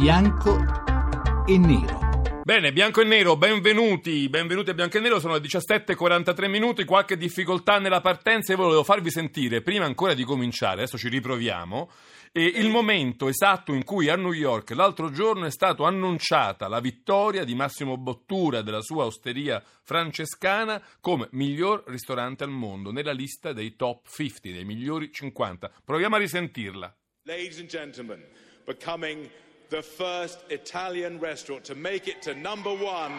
bianco e nero. Bene, bianco e nero, benvenuti, benvenuti a bianco e nero, sono le 17.43 minuti, qualche difficoltà nella partenza e volevo farvi sentire, prima ancora di cominciare, adesso ci riproviamo, eh, il momento esatto in cui a New York l'altro giorno è stata annunciata la vittoria di Massimo Bottura della sua osteria francescana come miglior ristorante al mondo, nella lista dei top 50, dei migliori 50. Proviamo a risentirla. Ladies and gentlemen, becoming the first Italian restaurant to make it to number one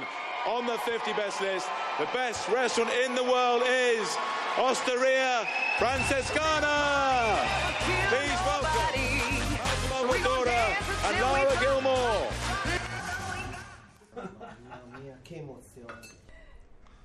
on the 50 best list. The best restaurant in the world is Osteria Francescana. Please welcome Massimo Bottura and Laura Gilmore. Mamma mia, che emozione.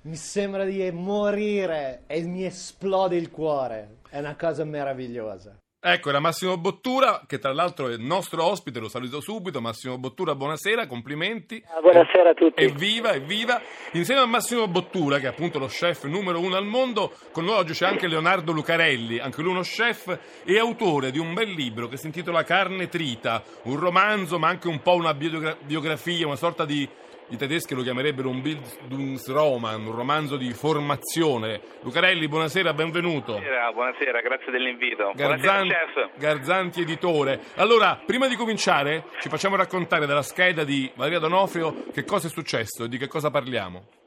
Mi sembra di morire e mi esplode il cuore. È una cosa meravigliosa. Ecco, era Massimo Bottura, che tra l'altro è il nostro ospite, lo saluto subito. Massimo Bottura, buonasera, complimenti. Ah, buonasera a tutti. Evviva, evviva. Insieme a Massimo Bottura, che è appunto lo chef numero uno al mondo, con noi oggi c'è anche Leonardo Lucarelli, anche lui uno chef e autore di un bel libro che si intitola Carne Trita, un romanzo ma anche un po' una biogra- biografia, una sorta di i tedeschi lo chiamerebbero un Bildungsroman, un romanzo di formazione. Lucarelli, buonasera, benvenuto. Buonasera, buonasera grazie dell'invito. Garzan- buonasera. Garzanti editore. Allora, prima di cominciare, ci facciamo raccontare dalla scheda di Maria Donofrio che cosa è successo e di che cosa parliamo.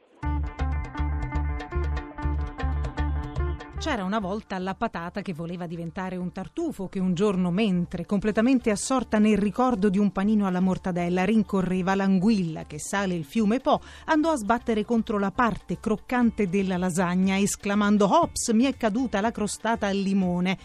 C'era una volta la patata che voleva diventare un tartufo che un giorno, mentre completamente assorta nel ricordo di un panino alla mortadella, rincorreva l'anguilla che sale il fiume Po, andò a sbattere contro la parte croccante della lasagna, esclamando Ops, mi è caduta la crostata al limone.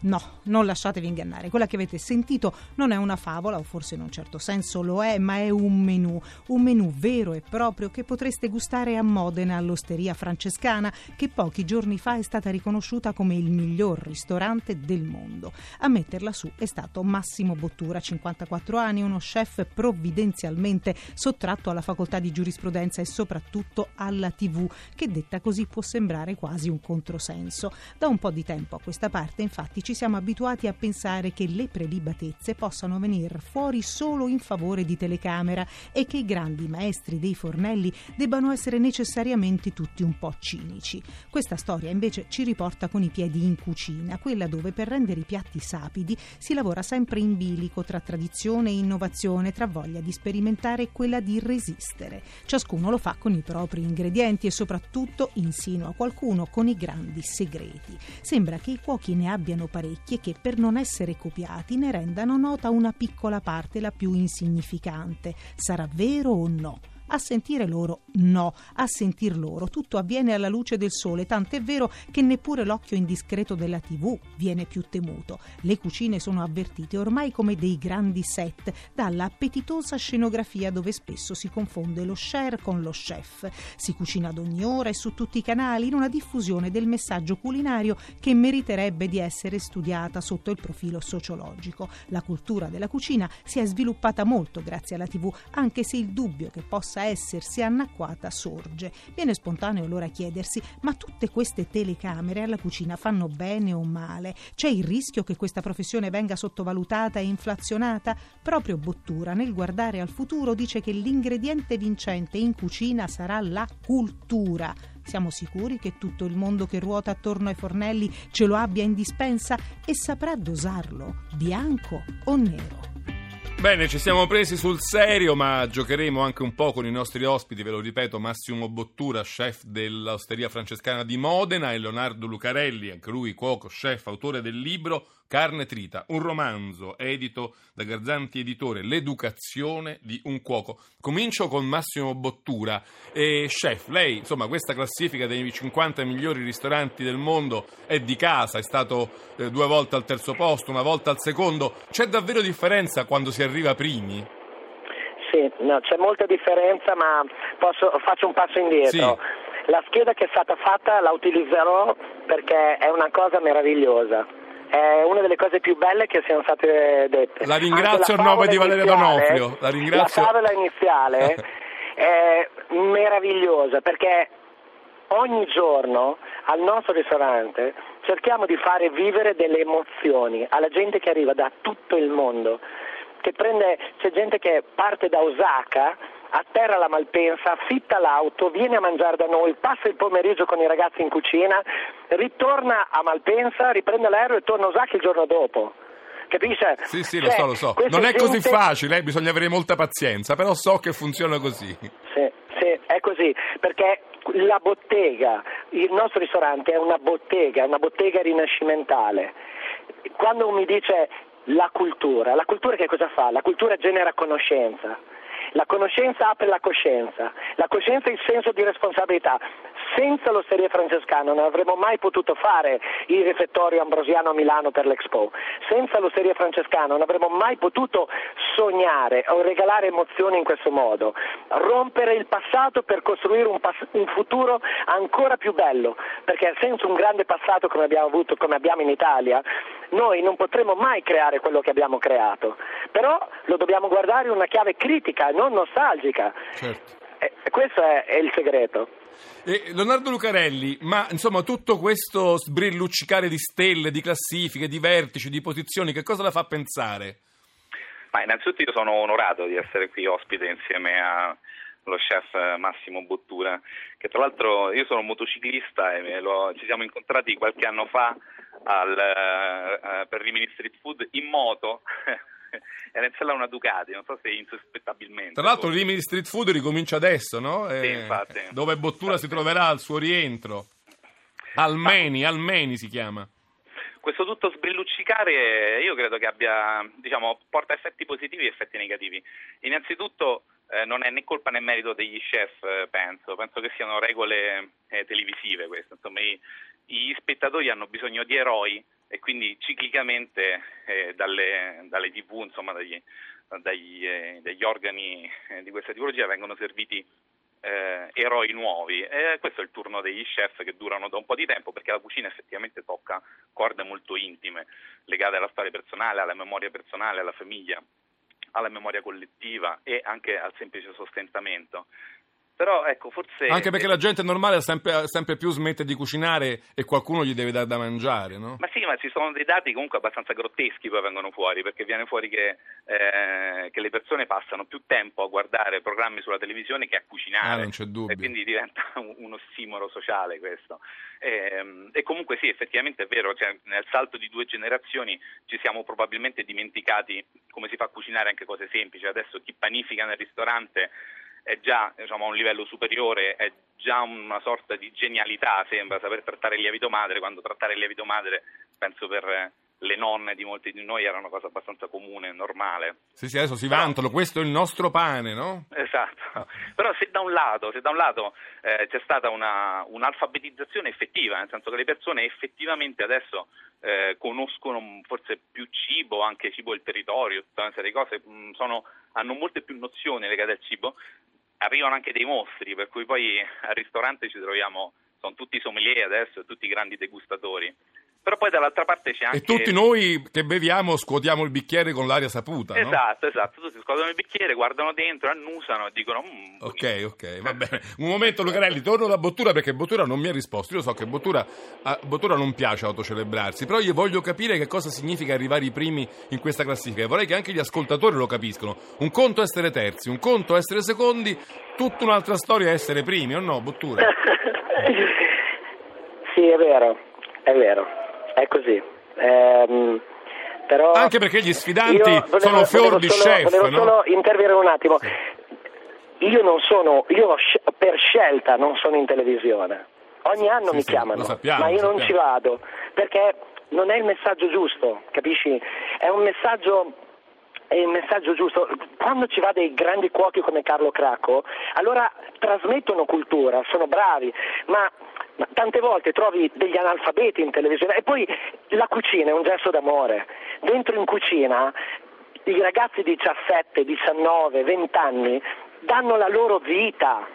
No, non lasciatevi ingannare, quella che avete sentito non è una favola, o forse in un certo senso lo è, ma è un menù, un menù vero e proprio che potreste gustare a Modena all'osteria francescana, che pochi giorni fa è stata riconosciuta come il miglior ristorante del mondo. A metterla su è stato Massimo Bottura, 54 anni, uno chef provvidenzialmente sottratto alla facoltà di giurisprudenza e soprattutto alla TV, che detta così può sembrare quasi un controsenso. Da un po' di tempo a questa parte, infatti, ci siamo abituati a pensare che le prelibatezze possano venire fuori solo in favore di telecamera e che i grandi maestri dei fornelli debbano essere necessariamente tutti un po' cinici. Questa storia invece ci riporta con i piedi in cucina, quella dove per rendere i piatti sapidi si lavora sempre in bilico tra tradizione e innovazione, tra voglia di sperimentare e quella di resistere. Ciascuno lo fa con i propri ingredienti e soprattutto, insinua qualcuno, con i grandi segreti. Sembra che i cuochi ne abbiano parecchi e che per non essere copiati ne rendano nota una piccola parte, la più insignificante. Sarà vero o no? A sentire loro no, a sentir loro tutto avviene alla luce del sole, tant'è vero che neppure l'occhio indiscreto della TV viene più temuto. Le cucine sono avvertite ormai come dei grandi set, dalla appetitosa scenografia dove spesso si confonde lo share con lo chef. Si cucina ad ogni ora e su tutti i canali in una diffusione del messaggio culinario che meriterebbe di essere studiata sotto il profilo sociologico. La cultura della cucina si è sviluppata molto grazie alla TV, anche se il dubbio che possa essersi annacquata sorge. Viene spontaneo allora chiedersi: ma tutte queste telecamere alla cucina fanno bene o male? C'è il rischio che questa professione venga sottovalutata e inflazionata? Proprio Bottura, nel guardare al futuro, dice che l'ingrediente vincente in cucina sarà la cultura. Siamo sicuri che tutto il mondo che ruota attorno ai fornelli ce lo abbia in dispensa e saprà dosarlo, bianco o nero? Bene, ci siamo presi sul serio, ma giocheremo anche un po' con i nostri ospiti, ve lo ripeto, Massimo Bottura, chef dell'Osteria Francescana di Modena e Leonardo Lucarelli, anche lui cuoco, chef, autore del libro Carne Trita, un romanzo edito da Garzanti Editore, L'educazione di un cuoco. Comincio con Massimo Bottura. E chef, lei, insomma, questa classifica dei 50 migliori ristoranti del mondo è di casa, è stato eh, due volte al terzo posto, una volta al secondo. C'è davvero differenza quando si arriva primi? Sì, no, c'è molta differenza, ma posso, faccio un passo indietro. Sì. La scheda che è stata fatta la utilizzerò perché è una cosa meravigliosa. È una delle cose più belle che siano state dette. La ringrazio a nome di iniziale- Donofrio. La ringrazio. La favola iniziale è meravigliosa perché ogni giorno al nostro ristorante cerchiamo di fare vivere delle emozioni alla gente che arriva da tutto il mondo. che prende, c'è gente che parte da Osaka, atterra la Malpensa, affitta l'auto, viene a mangiare da noi, passa il pomeriggio con i ragazzi in cucina, ritorna a Malpensa, riprende l'aereo e torna a Osaka il giorno dopo. Capisce? Sì, sì, lo Cioè, so, lo so. Non è così gente- facile, eh, bisogna avere molta pazienza, però so che funziona così. Sì, sì, è così, perché la bottega, il nostro ristorante è una bottega, è una bottega rinascimentale. Quando mi dice la cultura, la cultura che cosa fa? La cultura genera conoscenza. La conoscenza apre la coscienza, la coscienza è il senso di responsabilità. Senza l'osteria francescana non avremmo mai potuto fare il refettorio ambrosiano a Milano per l'Expo. Senza l'osteria francescana non avremmo mai potuto sognare o regalare emozioni in questo modo. Rompere il passato per costruire un, pass- un futuro ancora più bello, perché senza un grande passato come abbiamo avuto, come abbiamo in Italia, noi non potremo mai creare quello che abbiamo creato. Però lo dobbiamo guardare in una chiave critica, non nostalgica. Certo. E questo è, è il segreto. E Leonardo Lucarelli, ma insomma tutto questo sbrilluccicare di stelle, di classifiche, di vertici, di posizioni, che cosa la fa pensare? Ma innanzitutto io sono onorato di essere qui ospite insieme allo chef Massimo Bottura, che tra l'altro io sono motociclista e lo- ci siamo incontrati qualche anno fa al, eh, per Rimini Street Food in moto. Era in sella una Ducati, non so se insospettabilmente. Tra l'altro Rimini Street Food ricomincia adesso, no? Sì, infatti. Dove Bottura si troverà al suo rientro. Almeni, Almeni si chiama. Questo tutto sbrilluccicare io credo che abbia, diciamo, porta effetti positivi e effetti negativi. Innanzitutto eh, non è né colpa né merito degli chef, eh, penso, penso che siano regole eh, televisive queste. Insomma, i- gli spettatori hanno bisogno di eroi e quindi ciclicamente eh, dalle, dalle tv, insomma, dagli, dagli, eh, dagli organi di questa tipologia vengono serviti eh, eroi nuovi e questo è il turno degli chef che durano da un po' di tempo perché la cucina effettivamente tocca corde molto intime legate alla storia personale, alla memoria personale, alla famiglia, alla memoria collettiva e anche al semplice sostentamento. Però ecco, forse Anche perché la gente normale sempre, sempre più smette di cucinare e qualcuno gli deve dare da mangiare, no? Ma sì, ma ci sono dei dati comunque abbastanza grotteschi poi vengono fuori, perché viene fuori che, eh, che le persone passano più tempo a guardare programmi sulla televisione che a cucinare. Ah, non c'è dubbio. E quindi diventa un- uno stimolo sociale questo. Ehm, E, comunque sì, effettivamente è vero, cioè, nel salto di due generazioni ci siamo probabilmente dimenticati come si fa a cucinare anche cose semplici. Adesso chi panifica nel ristorante è già diciamo, a un livello superiore, è già una sorta di genialità, sembra saper trattare il lievito madre, quando trattare il lievito madre penso per eh, le nonne di molti di noi era una cosa abbastanza comune, normale. Sì, sì, adesso si vantano, questo è il nostro pane, no? Esatto, però se da un lato, se da un lato eh, c'è stata una, un'alfabetizzazione effettiva, nel senso che le persone effettivamente adesso eh, conoscono forse più cibo, anche cibo del territorio, tutta una serie di cose, mh, sono- hanno molte più nozioni legate al cibo, arrivano anche dei mostri, per cui poi al ristorante ci troviamo, sono tutti sommelier adesso, tutti grandi degustatori. Però poi dall'altra parte c'è anche... E tutti noi che beviamo scuotiamo il bicchiere con l'aria saputa, no? Esatto, esatto, tutti scuotono il bicchiere, guardano dentro, annusano e dicono... "Mm, Ok, ok, va bene. Un momento, Lucarelli, torno da Bottura perché Bottura non mi ha risposto. Io so che Bottura, a Bottura non piace autocelebrarsi, però io voglio capire che cosa significa arrivare i primi in questa classifica e vorrei che anche gli ascoltatori lo capiscono. Un conto essere terzi, un conto essere secondi, tutta un'altra storia essere primi, o no, Bottura? sì, è vero, è vero, è così. Ehm, però Anche perché gli sfidanti volevo- sono fior di solo- chef, Volevo no? solo intervenire un attimo. Io non sono, io per scelta non sono in televisione. Ogni anno Sì, mi sì, chiamano, sappiamo, ma io non ci vado perché non è il messaggio giusto, capisci? È un messaggio è il messaggio giusto. Quando ci va dei grandi cuochi come Carlo Cracco, allora trasmettono cultura, sono bravi, ma, ma tante volte trovi degli analfabeti in televisione e poi la cucina è un gesto d'amore. Dentro in cucina i ragazzi di 17, 19, 20 anni danno la loro vita.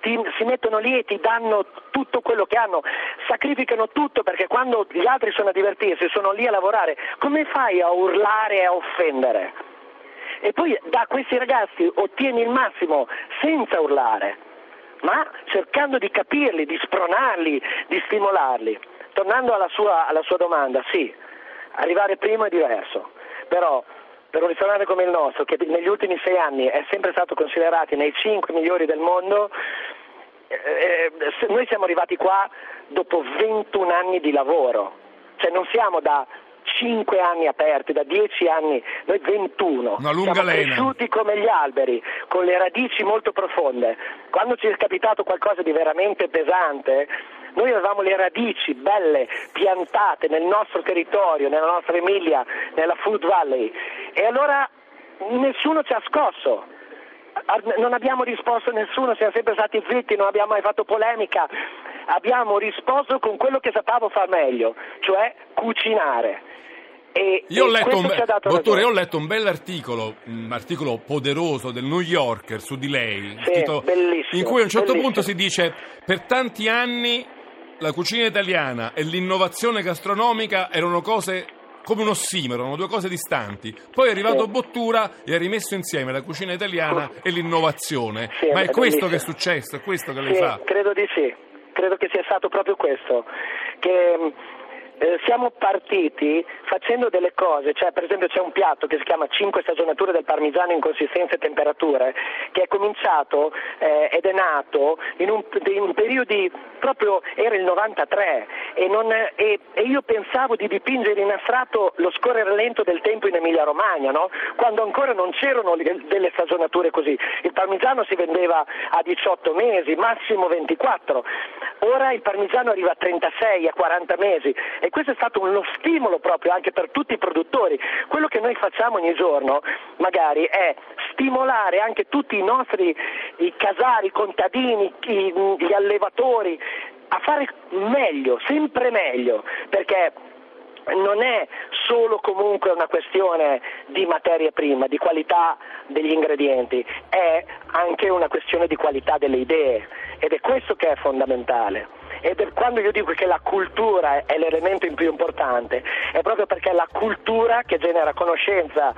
Ti- si mettono lì e ti danno tutto quello che hanno, sacrificano tutto perché quando gli altri sono a divertirsi, sono lì a lavorare, come fai a urlare e a offendere? E poi da questi ragazzi ottieni il massimo senza urlare, ma cercando di capirli, di spronarli, di stimolarli. Tornando alla sua, alla sua domanda, sì, arrivare primo è diverso, però per un ristorante come il nostro, che negli ultimi sei anni è sempre stato considerato nei cinque migliori del mondo, eh, noi siamo arrivati qua dopo 21 anni di lavoro, cioè non siamo da 5 anni aperti, da 10 anni, noi 21. Una lunga Siamo lena. cresciuti come gli alberi, con le radici molto profonde. Quando ci è capitato qualcosa di veramente pesante, noi avevamo le radici belle, piantate nel nostro territorio, nella nostra Emilia, nella Food Valley. E allora nessuno ci ha scosso. Non abbiamo risposto a nessuno, siamo sempre stati zitti, non abbiamo mai fatto polemica. Abbiamo risposto con quello che sapevamo far meglio, cioè cucinare. E, Io ho, e letto questo un, ci ha dato dottore, io ho letto un bell'articolo, un articolo poderoso del New Yorker su di lei, Sì, scritto- in cui a un certo bellissimo. punto si dice per tanti anni la cucina italiana e l'innovazione gastronomica erano cose come un ossimero, erano due cose distanti. Poi è arrivato Sì. Bottura e ha rimesso insieme la cucina italiana e l'innovazione. Sì, Ma è questo bellissimo. che è successo, è questo che lei fa. credo di sì, credo che sia stato proprio questo, che eh, siamo partiti facendo delle cose, cioè per esempio c'è un piatto che si chiama 5 stagionature del parmigiano in consistenza e temperature, che è cominciato eh, ed è nato in, un, in periodi proprio era il 93 e, non- e- e io pensavo di dipingere in astratto lo scorrere lento del tempo in Emilia Romagna, no? quando ancora non c'erano le- delle stagionature così. Il parmigiano si vendeva a 18 mesi, massimo 24. Ora il parmigiano arriva a 36, a 40 mesi e questo è stato uno stimolo proprio anche per tutti i produttori. Quello che noi facciamo ogni giorno magari è stimolare anche tutti i nostri i casari, i contadini, i- gli allevatori a fare meglio, sempre meglio, perché non è solo comunque una questione di materia prima, di qualità degli ingredienti, è anche una questione di qualità delle idee ed è questo che è fondamentale. Ed è quando io dico che la cultura è l'elemento in più importante, è proprio perché è la cultura che genera conoscenza,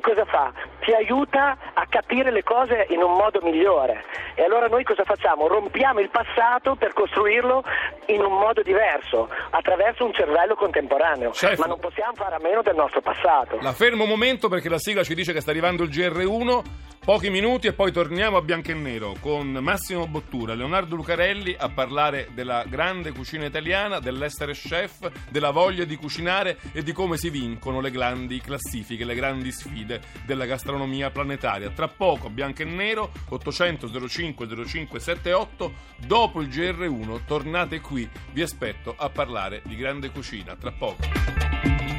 cosa fa? Ti aiuta a capire le cose in un modo migliore. E allora noi cosa facciamo? Rompiamo il passato per costruirlo in un modo diverso, attraverso un cervello contemporaneo. Chef. Ma non possiamo fare a meno del nostro passato. La fermo un momento perché la sigla ci dice che sta arrivando il GR1. Pochi minuti e poi torniamo a bianco e nero con Massimo Bottura, Leonardo Lucarelli a parlare della grande cucina italiana, dell'essere chef, della voglia di cucinare e di come si vincono le grandi classifiche, le grandi sfide della gastronomia planetaria. Tra poco, bianco e nero, 800 05 05 78, dopo il GR1 tornate qui, vi aspetto a parlare di grande cucina. Tra poco.